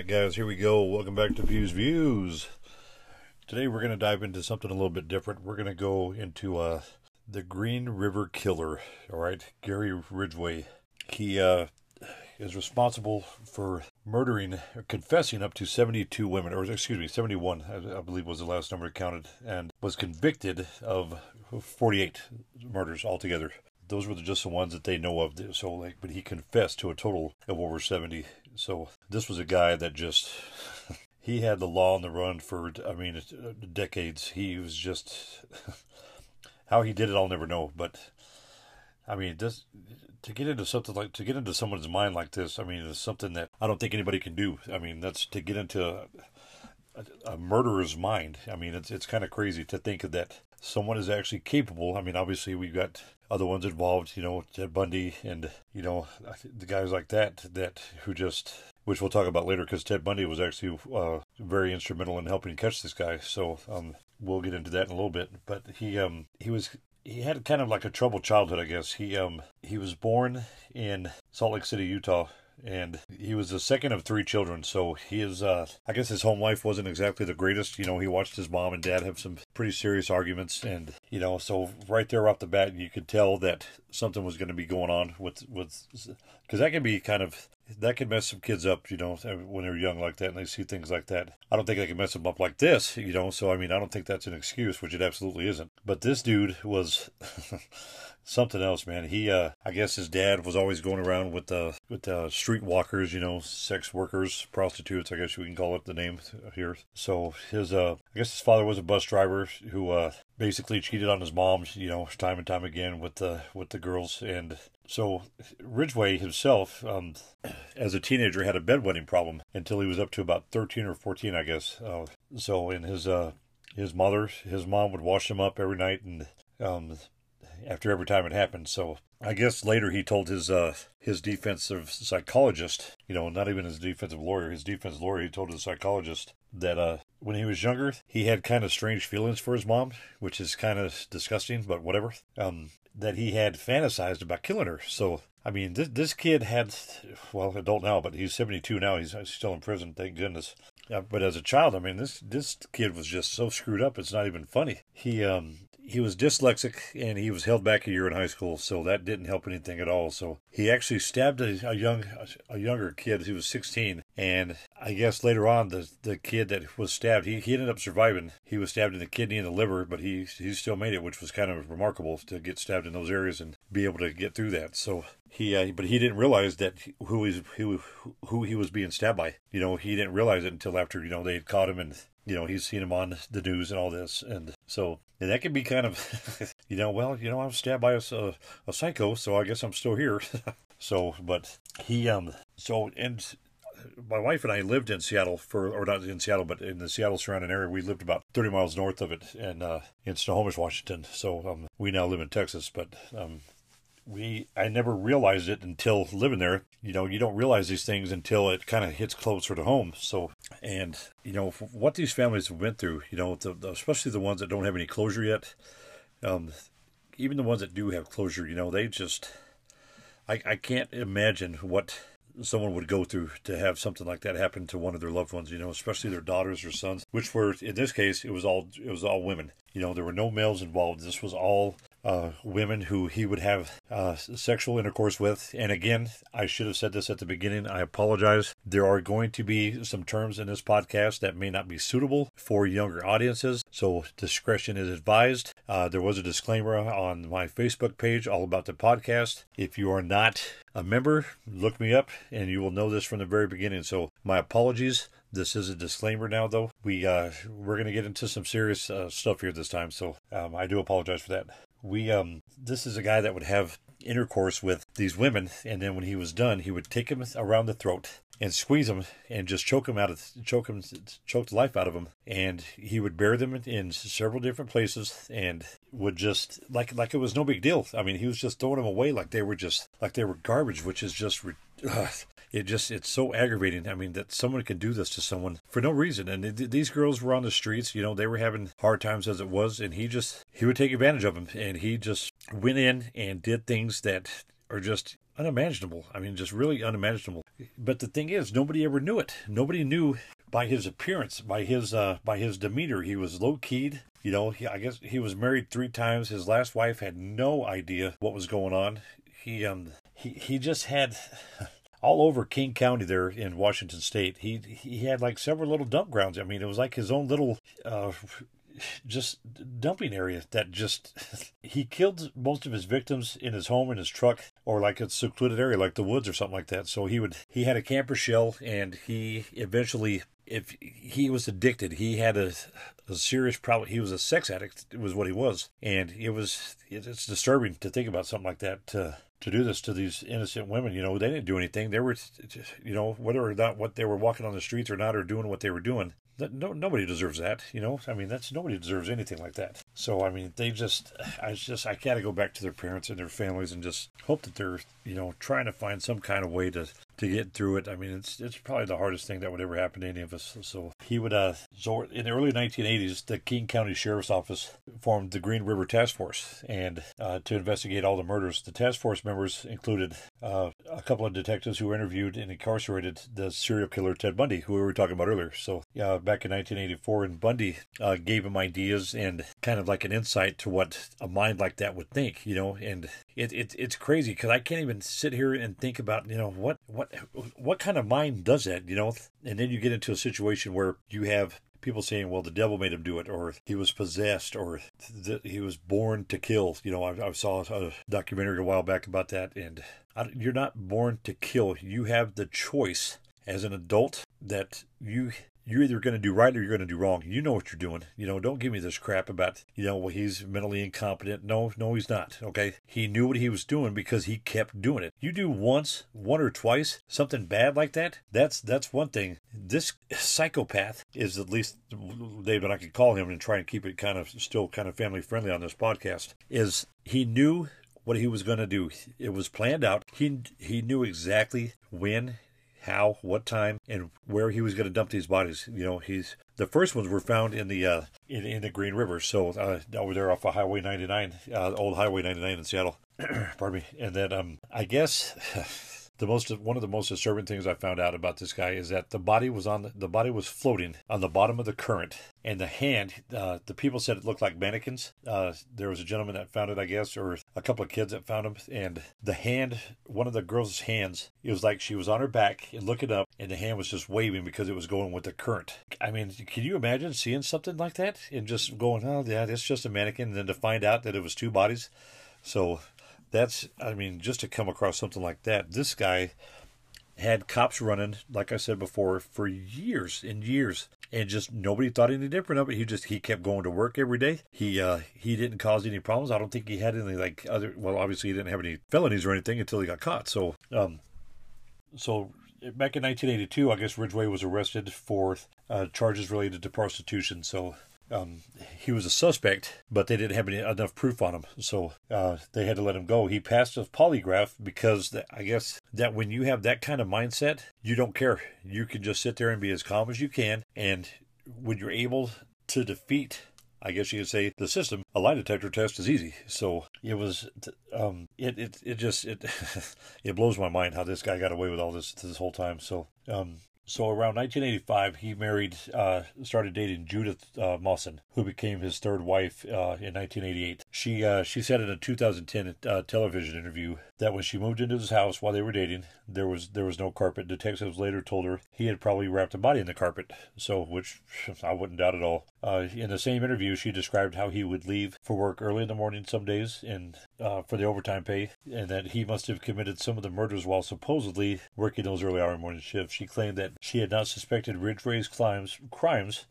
right, guys, here we go. Welcome back to Views Views. Today we're going to dive into something a little bit different. We're going to go into uh, the Green River Killer. All right, Gary Ridgway. He uh, is responsible for murdering, confessing up to 72 women, or excuse me, 71, I, I believe was the last number counted, and was convicted of 48 murders altogether those were just the ones that they know of. So, like, but he confessed to a total of over 70 so this was a guy that just he had the law on the run for I mean uh, decades. He was just how he did it. I'll never know. But I mean, this to get into something like to get into someone's mind like this. I mean, it's something that I don't think anybody can do. I mean, that's to get into a, murderer's mind. I mean, it's it's kind of crazy to think that someone is actually capable. I mean, obviously we've got other ones involved, you know, Ted Bundy and, you know, the guys like that, that who just, which we'll talk about later because Ted Bundy was actually uh, very instrumental in helping catch this guy. So um, we'll get into that in a little bit. But he, um, he was, he had kind of like a troubled childhood, I guess. He, um, he was born in Salt Lake City, Utah, and he was the second of three children. So he is, uh, I guess his home life wasn't exactly the greatest. You know, he watched his mom and dad have some pretty serious arguments, and you know, so right there off the bat, you could tell that something was going to be going on with with because that can be kind of that can mess some kids up, you know, when they're young like that and they see things like that. I don't think they can mess them up like this, you know. So I mean, I don't think that's an excuse, which it absolutely isn't. But this dude was something else, man. He, uh, I guess his dad was always going around with the with the streetwalkers, you know, sex workers, prostitutes. I guess we can call it the name here. So his, uh, I guess his father was a bus driver who uh, basically cheated on his mom, you know, time and time again with the with the girls, and so Ridgway himself, um, as a teenager, had a bedwetting problem until he was up to about thirteen or fourteen, I guess. Uh, so in his uh, his mother, his mom would wash him up every night, and um, after every time it happened. So I guess later he told his uh, his defensive psychologist, you know, not even his defensive lawyer, his defense lawyer, he told his psychologist that uh, when he was younger, he had kind of strange feelings for his mom, which is kind of disgusting, but whatever. Um, that he had fantasized about killing her. So I mean, this this kid had, well, adult now, but he's seventy two now. He's still in prison, thank goodness. Yeah, but as a child, I mean, this this kid was just so screwed up. It's not even funny. He um he was dyslexic and he was held back a year in high school, so that didn't help anything at all. So he actually stabbed a, a young a younger kid He was 16, and I guess later on the the kid that was stabbed, he, he ended up surviving. He was stabbed in the kidney and the liver, but he he still made it, which was kind of remarkable to get stabbed in those areas and be able to get through that. So he uh, but he didn't realize that who he who who he was being stabbed by. You know, he didn't realize it until after you know they had caught him and you know he's seen him on the news and all this, and so and that can be kind of you know well you know I'm stabbed by a, a, a psycho, so I guess I'm still here. so, but he um so and my wife and I lived in Seattle for, or not in Seattle, but in the Seattle surrounding area. We lived about 30 miles north of it, and uh, in Snohomish, Washington. So um, we now live in Texas, but um, we I never realized it until living there. You know, you don't realize these things until it kind of hits closer to home. So, and you know what these families went through. You know, the, the, especially the ones that don't have any closure yet. Um, even the ones that do have closure, you know, they just I I can't imagine what someone would go through to have something like that happen to one of their loved ones you know especially their daughters or sons which were in this case it was all it was all women you know there were no males involved this was all uh, women who he would have uh, sexual intercourse with. And again, I should have said this at the beginning. I apologize. There are going to be some terms in this podcast that may not be suitable for younger audiences, so discretion is advised. Uh, there was a disclaimer on my Facebook page all about the podcast. If you are not a member, look me up and you will know this from the very beginning. So, my apologies. This is a disclaimer now, though. We uh, we're gonna get into some serious uh, stuff here this time, so um, I do apologize for that we um this is a guy that would have intercourse with these women and then when he was done he would take them around the throat and squeeze them and just choke them out of choke them choke the life out of them and he would bury them in several different places and would just like like it was no big deal. I mean he was just throwing them away like they were just like they were garbage which is just uh, it just it's so aggravating. I mean that someone can do this to someone for no reason. And these girls were on the streets you know they were having hard times as it was and he just he would take advantage of them and he just went in and did things that are just unimaginable. I mean, just really unimaginable. But the thing is, nobody ever knew it. Nobody knew by his appearance, by his uh, by his demeanor. He was low keyed. You know, he, I guess he was married three times. His last wife had no idea what was going on. He um he he just had. all over King County there in Washington State. He he had like several little dump grounds. I mean, it was like his own little uh, just dumping area that just he killed most of his victims in his home in his truck or like a secluded area like the woods or something like that. So he would he had a camper shell and he eventually if he was addicted he had a, a serious problem. He was a sex addict it was what he was. And it was it's disturbing to think about something like that to to do this to these innocent women. You know they didn't do anything. They were you know whether or not what they were walking on the streets or not or doing what they were doing that no, nobody deserves that, you know. I mean, that's nobody deserves anything like that. So I mean, they just, I just, I gotta go back to their parents and their families and just hope that they're, you know, trying to find some kind of way to to get through it. I mean, it's it's probably the hardest thing that would ever happen to any of us. So he would, uh, so in the early 1980s, the King County Sheriff's Office formed the Green River Task Force and uh, to investigate all the murders. The task force members included uh, a couple of detectives who interviewed and incarcerated the serial killer Ted Bundy, who we were talking about earlier. So uh, back in 1984, and Bundy uh, gave him ideas and kind of like an insight to what a mind like that would think, you know. And it, it it's crazy because I can't even sit here and think about, you know, what what what kind of mind does that, you know? And then you get into a situation where you have people saying, well, the devil made him do it, or he was possessed, or th- he was born to kill. You know, I, I, saw a documentary a while back about that, and I, you're not born to kill. You have the choice as an adult that you you're either going to do right or you're going to do wrong. You know what you're doing. You know, don't give me this crap about, you know, well, he's mentally incompetent. No, no, he's not. Okay. He knew what he was doing because he kept doing it. You do once, one or twice, something bad like that, that's that's one thing. This psychopath is at least David, I could call him and try and keep it kind of still kind of family friendly on this podcast, is he knew what he was going to do. It was planned out. He he knew exactly when how, what time, and where he was going to dump these bodies. You know, he's the first ones were found in the uh, in, in the Green River, so uh, over there off of Highway 99, uh, old Highway 99 in Seattle. Pardon me. And then um, I guess the most one of the most disturbing things I found out about this guy is that the body was on the, the body was floating on the bottom of the current, and the hand. Uh, the people said it looked like mannequins. Uh, there was a gentleman that found it, I guess, or a couple of kids that found him, and the hand, one of the girl's hands, it was like she was on her back and looking up, and the hand was just waving because it was going with the current. I mean, can you imagine seeing something like that and just going, oh yeah, it's just a mannequin, and then to find out that it was two bodies. So that's I mean just to come across something like that. This guy had cops running, like I said before, for years and years, and just nobody thought any different of it. He just he kept going to work every day. He uh he didn't cause any problems. I don't think he had any like other. Well, obviously he didn't have any felonies or anything until he got caught. So um, so back in 1982, I guess Ridgway was arrested for uh, charges related to prostitution. So um, he was a suspect, but they didn't have any, enough proof on him, so uh, they had to let him go. He passed a polygraph because I guess that when you have that kind of mindset, you don't care. You can just sit there and be as calm as you can, and when you're able to defeat I guess you could say the system, a lie detector test is easy. So it was, um, it, it, it just, it, it blows my mind how this guy got away with all this this whole time. So, um, so around 1985, he married, uh, started dating Judith uh, Mawson, who became his third wife uh, in 1988. She uh, she said in a 2010 uh, television interview that when she moved into his house while they were dating, there was there was no carpet. Detectives later told her he had probably wrapped a body in the carpet. So, which I wouldn't doubt at all. Uh, in the same interview, she described how he would leave for work early in the morning some days and for the overtime pay, and that he must have committed some of the murders while supposedly working those early hour morning shifts. She claimed that she had not suspected Ridgway's crimes, crimes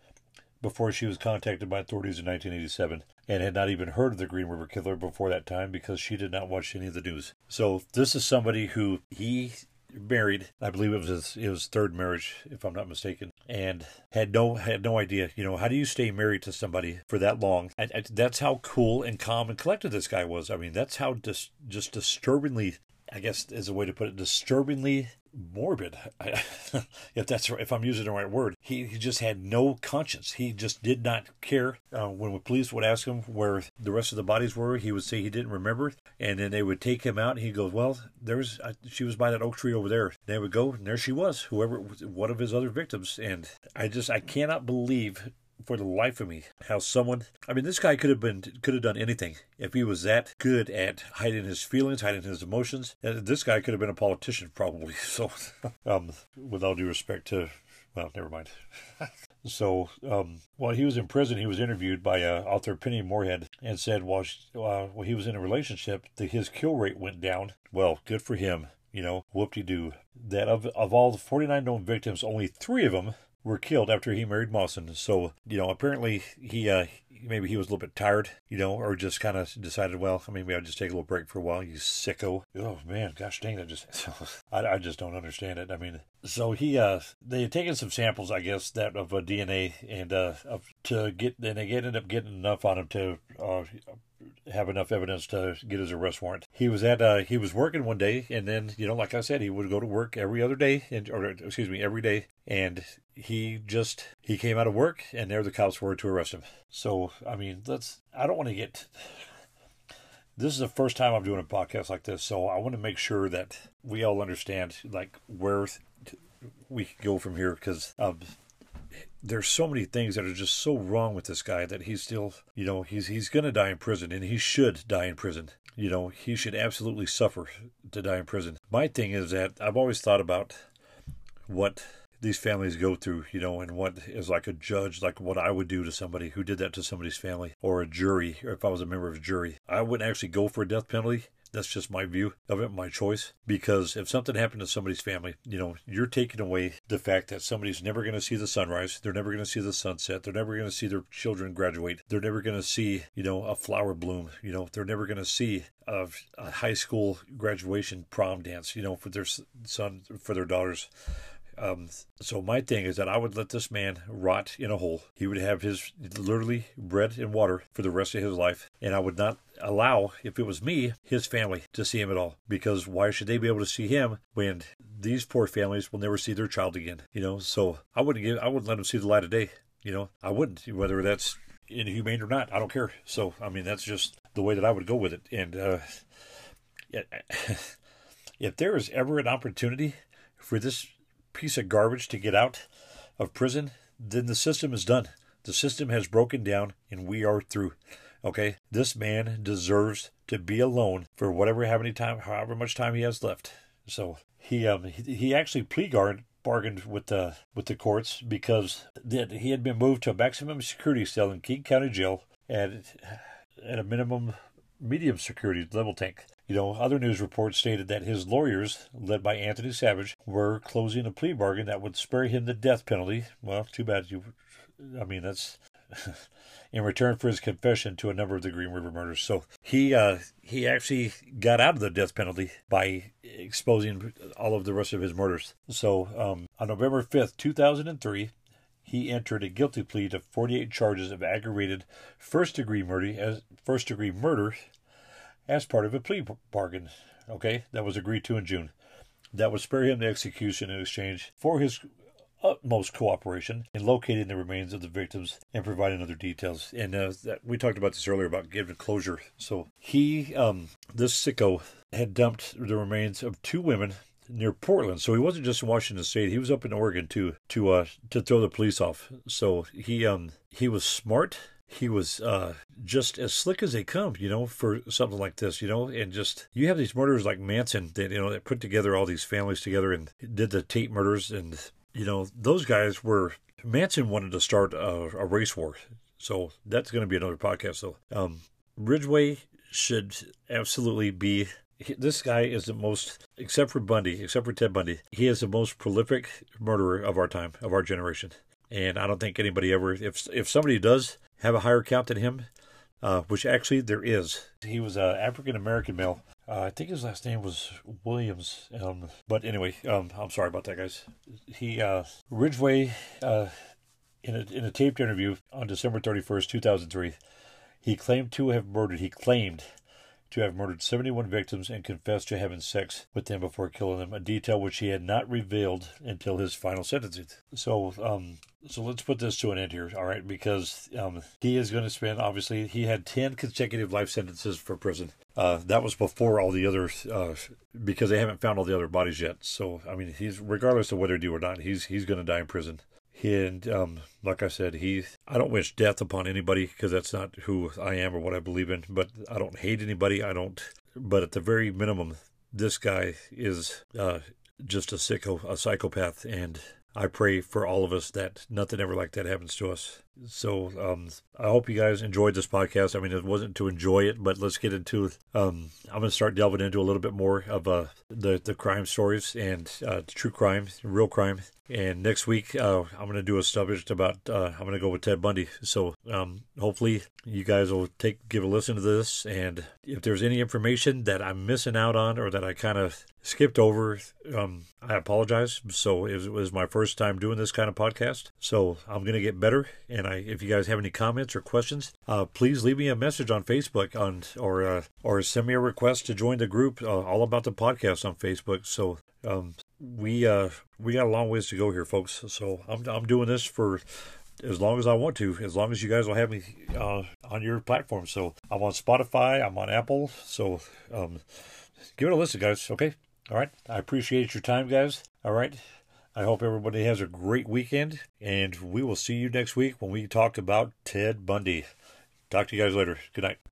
before she was contacted by authorities in 1987 and had not even heard of the Green River Killer before that time because she did not watch any of the news. So this is somebody who he married. I believe it was his, his third marriage, if I'm not mistaken, and had no had no idea. You know, how do you stay married to somebody for that long? That's how cool and calm and collected this guy was. I mean, that's how dis, just disturbingly I guess is a way to put it, disturbingly morbid. if that's if I'm using the right word, he, he just had no conscience. He just did not care. Uh, when the police would ask him where the rest of the bodies were, he would say he didn't remember, and then they would take him out. and He goes, "Well, there's uh, she was by that oak tree over there." They would go, and there she was, whoever one of his other victims. And I just I cannot believe for the life of me how someone I mean this guy could have been could have done anything if he was that good at hiding his feelings, hiding his emotions. This guy could have been a politician probably. So um with all due respect to well, never mind. so, um, while he was in prison, he was interviewed by uh, author Pennie Morehead and said while, she, uh, while he was in a relationship, that his kill rate went down. Well, good for him. You know, whoop de doo. That of, of all the 49 known victims, only three of them were killed after he married Mawson. So, you know, apparently he uh, maybe he was a little bit tired, you know, or just kind of decided, well, i maybe I'll just take a little break for a while. You sicko. Oh man, gosh dang, I just, I, I just don't understand it. I mean, so he, uh, they had taken some samples, I guess, that of a DNA and, uh, of, to get, and they ended up getting enough on him to, uh, have enough evidence to get his arrest warrant. He was at uh, he was working one day, and then you know, like I said, he would go to work every other day, and or excuse me, every day, and he just he came out of work, and there the cops were to arrest him. So I mean, let's. I don't want to get. This is the first time I'm doing a podcast like this, so I want to make sure that we all understand like where we can go from here because um, there's so many things that are just so wrong with this guy that he's still, you know, he's he's to die in prison and he should die in prison. You know, he should absolutely suffer to die in prison. My thing is that I've always thought about what these families go through, you know, and what is like a judge, like what I would do to somebody who did that to somebody's family, or a jury, or if I was a member of a jury. I wouldn't actually go for a death penalty. That's just my view of it, my choice. Because if something happened to somebody's family, you know, you're taking away the fact that somebody's never going to see the sunrise. They're never going to see the sunset. They're never going to see their children graduate. They're never going to see, you know, a flower bloom. You know, they're never going to see a, a high school graduation prom dance, you know, for their son, for their daughters. Um, so my thing is that I would let this man rot in a hole. He would have his literally bread and water for the rest of his life, and I would not allow, if it was me, his family to see him at all. Because why should they be able to see him when these poor families will never see their child again? You know, so I wouldn't give, I wouldn't let him see the light of day. You know, I wouldn't, whether that's inhumane or not. I don't care. So I mean, that's just the way that I would go with it. And uh, if there is ever an opportunity for this piece of garbage to get out of prison, then the system is done. The system has broken down and we are through. Okay? This man deserves to be alone for whatever how many time however much time he has left. So he um he, actually plea guard bargained with the with the courts because that he had been moved to a maximum security cell in King County Jail at at a minimum medium security level tank. You know, other news reports stated that his lawyers, led by Anthony Savage, were closing a plea bargain that would spare him the death penalty. Well, too bad you. I mean, that's in return for his confession to a number of the Green River murders. So he uh, he actually got out of the death penalty by exposing all of the rest of his murders. So um, on November fifth, two thousand and three, he entered a guilty plea to 48 charges of aggravated first degree murder as first degree murder as part of a plea bargain. Okay, that was agreed to in June. That would spare him the execution in exchange for his utmost cooperation in locating the remains of the victims and providing other details. And uh, that, we talked about this earlier about giving closure. So he, um, this sicko, had dumped the remains of two women near Portland. So he wasn't just in Washington State; he was up in Oregon too to uh, to throw the police off. So he um he was smart he was uh, just as slick as they come, you know, for something like this, you know, and just you have these murderers like Manson that you know that put together all these families together and did the Tate murders, and you know those guys were Manson wanted to start a, a race war, so that's going to be another podcast. So um, Ridgway should absolutely be. This guy is the most, except for Bundy, except for Ted Bundy, he is the most prolific murderer of our time, of our generation. And I don't think anybody ever, if if somebody does have a higher count than him, uh, which actually there is. He was an African American male. Uh, I think his last name was Williams. Um, but anyway, um, I'm sorry about that, guys. He uh, Ridgway, uh, in a in a taped interview on December 31st, 2003, he claimed to have murdered. He claimed to have murdered 71 victims and confessed to having sex with them before killing them, a detail which he had not revealed until his final sentencing. So, um, so let's put this to an end here, all right? Because um, he is going to spend, obviously, he had 10 consecutive life sentences for prison. Uh, that was before all the other, uh, because they haven't found all the other bodies yet. So, I mean, he's regardless of whether he do or not, he's he's going to die in prison. And um, like I said, he I don't wish death upon anybody because that's not who I am or what I believe in. But I don't hate anybody. I don't. But at the very minimum, this guy is uh, just a sicko, a psychopath, and I pray for all of us that nothing ever like that happens to us. So um, I hope you guys enjoyed this podcast. I mean, it wasn't to enjoy it, but let's get into. Um, I'm going to start delving into a little bit more of uh, the the crime stories and uh, true crime, real crime. And next week, uh, I'm going to do a subject about. Uh, I'm going to go with Ted Bundy. So um, hopefully, you guys will take give a listen to this. And if there's any information that I'm missing out on or that I kind of skipped over, um, I apologize. So it was, it was my first time doing this kind of podcast. So I'm going to get better and If you guys have any comments or questions, uh, please leave me a message on Facebook on or uh, or send me a request to join the group uh, all about the podcast on Facebook. So um, we uh, we got a long ways to go here, folks. So I'm I'm doing this for as long as I want to, as long as you guys will have me uh, on your platform. So I'm on Spotify, I'm on Apple. So um, give it a listen, guys. Okay. All right. I appreciate your time, guys. All right. I hope everybody has a great weekend, and we will see you next week when we talk about Ted Bundy. Talk to you guys later. Good night.